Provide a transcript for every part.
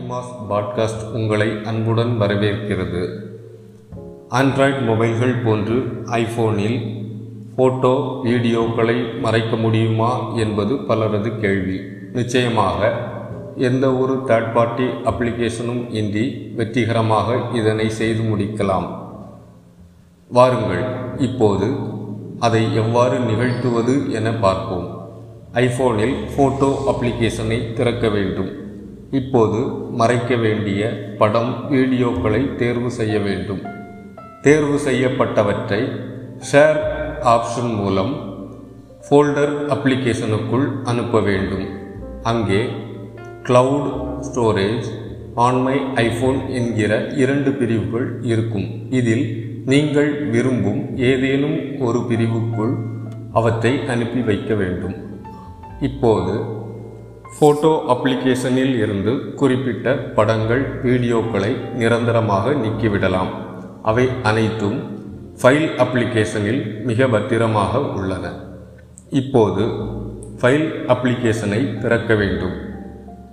ஐமாஸ் podcast உங்களை அன்புடன் வரவேற்கிறது. ஆண்ட்ராய்ட் மொபைல்கள் போன்று ஐஃபோனில் ஃபோட்டோ வீடியோக்களை மறைக்க முடியுமா என்பது பலரது கேள்வி. நிச்சயமாக எந்த ஒரு தேர்ட் பார்ட்டி அப்ளிகேஷனும் இன்றி வெற்றிகரமாக இதனை செய்து முடிக்கலாம். வாருங்கள் இப்போது அதை எவ்வாறு நிகழ்த்துவது என பார்ப்போம். ஐஃபோனில் ஃபோட்டோ அப்ளிகேஷனை திறக்க வேண்டும். இப்போது மறைக்க வேண்டிய படம் வீடியோக்களை தேர்வு செய்ய வேண்டும். தேர்வு செய்யப்பட்டவற்றை ஷேர் ஆப்ஷன் மூலம் ஃபோல்டர் அப்ளிகேஷனுக்குள் அனுப்ப வேண்டும். அங்கே cloud storage on my iPhone என்கிற இரண்டு பிரிவுகள் இருக்கும். இதில் நீங்கள் விரும்பும் ஏதேனும் ஒரு பிரிவுக்குள் அவற்றை அனுப்பி வைக்க வேண்டும். இப்போது ஃபோட்டோ அப்ளிகேஷனில் இருந்து குறிப்பிட்ட படங்கள் வீடியோக்களை நிரந்தரமாக நீக்கிவிடலாம். அவை அனைத்தும் ஃபைல் அப்ளிகேஷனில் மிக பத்திரமாக உள்ளன. இப்போது ஃபைல் அப்ளிகேஷனை திறக்க வேண்டும்.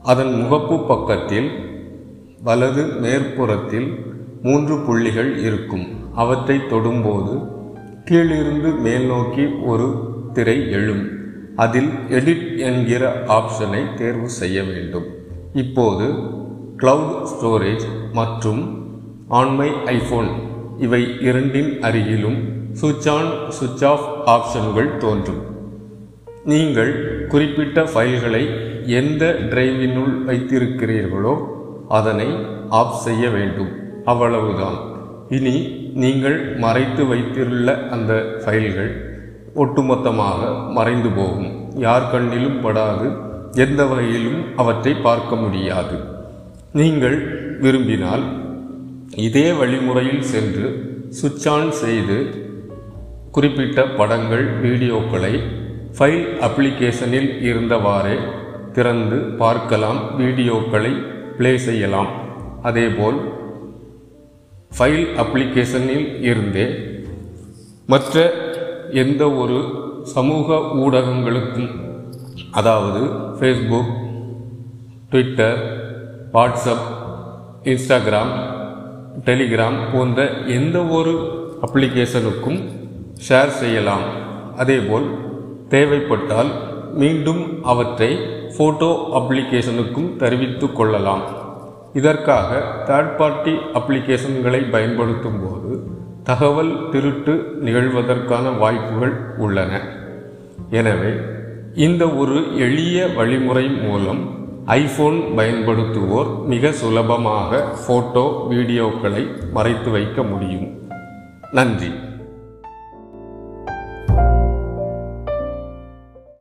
அதன் முகப்பு பக்கத்தில் வலது மேற்புறத்தில் மூன்று புள்ளிகள் இருக்கும். அவற்றை தொடும்போது கீழிருந்து மேல் நோக்கி ஒரு திரை எழும். அதில் எடிட் என்கிற ஆப்ஷனை தேர்வு செய்ய வேண்டும். இப்போது கிளவுட் ஸ்டோரேஜ் மற்றும் ஆன்மை ஐஃபோன் இவை இரண்டின் அருகிலும் சுவிட்ச் ஆன் சுவிட்ச் ஆஃப் ஆப்ஷன்கள் தோன்றும். நீங்கள் குறிப்பிட்ட ஃபைல்களை எந்த டிரைவினுள் வைத்திருக்கிறீர்களோ அதனை ஆஃப் செய்ய வேண்டும். அவ்வளவுதான். இனி நீங்கள் மறைத்து வைத்துள்ள அந்த ஃபைல்கள் ஒட்டுமொத்தமாக மறைந்து போகும். யார் கண்ணிலும் படாது எந்த வகையிலும் அவற்றை பார்க்க முடியாது. நீங்கள் விரும்பினால் இதே வழிமுறையில் சென்று சுவிட்ச் ஆன் செய்து குறிப்பிட்ட படங்கள் வீடியோக்களை ஃபைல் அப்ளிகேஷனில் இருந்தவாறே திறந்து பார்க்கலாம் வீடியோக்களை ப்ளே செய்யலாம். அதேபோல் ஃபைல் அப்ளிகேஷனில் இருந்தே மற்ற எந்த ஒரு சமூக ஊடகங்களுக்கும் அதாவது Facebook Twitter WhatsApp Instagram Telegram போன்ற எந்த ஒரு அப்ளிகேஷனுக்கும் ஷேர் செய்யலாம். அதேபோல் தேவைப்பட்டால் மீண்டும் அவற்றை ஃபோட்டோ அப்ளிகேஷனுக்கும் தெரிவித்து கொள்ளலாம். இதற்காக தேர்ட் பார்ட்டி அப்ளிகேஷன்களை பயன்படுத்தும் போது தகவல் திருட்டு நிகழ்வதற்கான வாய்ப்புகள் உள்ளன. எனவே இந்த ஒரு எளிய வழிமுறை மூலம் ஐஃபோன் பயன்படுத்துவோர் மிக சுலபமாக ஃபோட்டோ வீடியோக்களை மறைத்து வைக்க முடியும். நன்றி.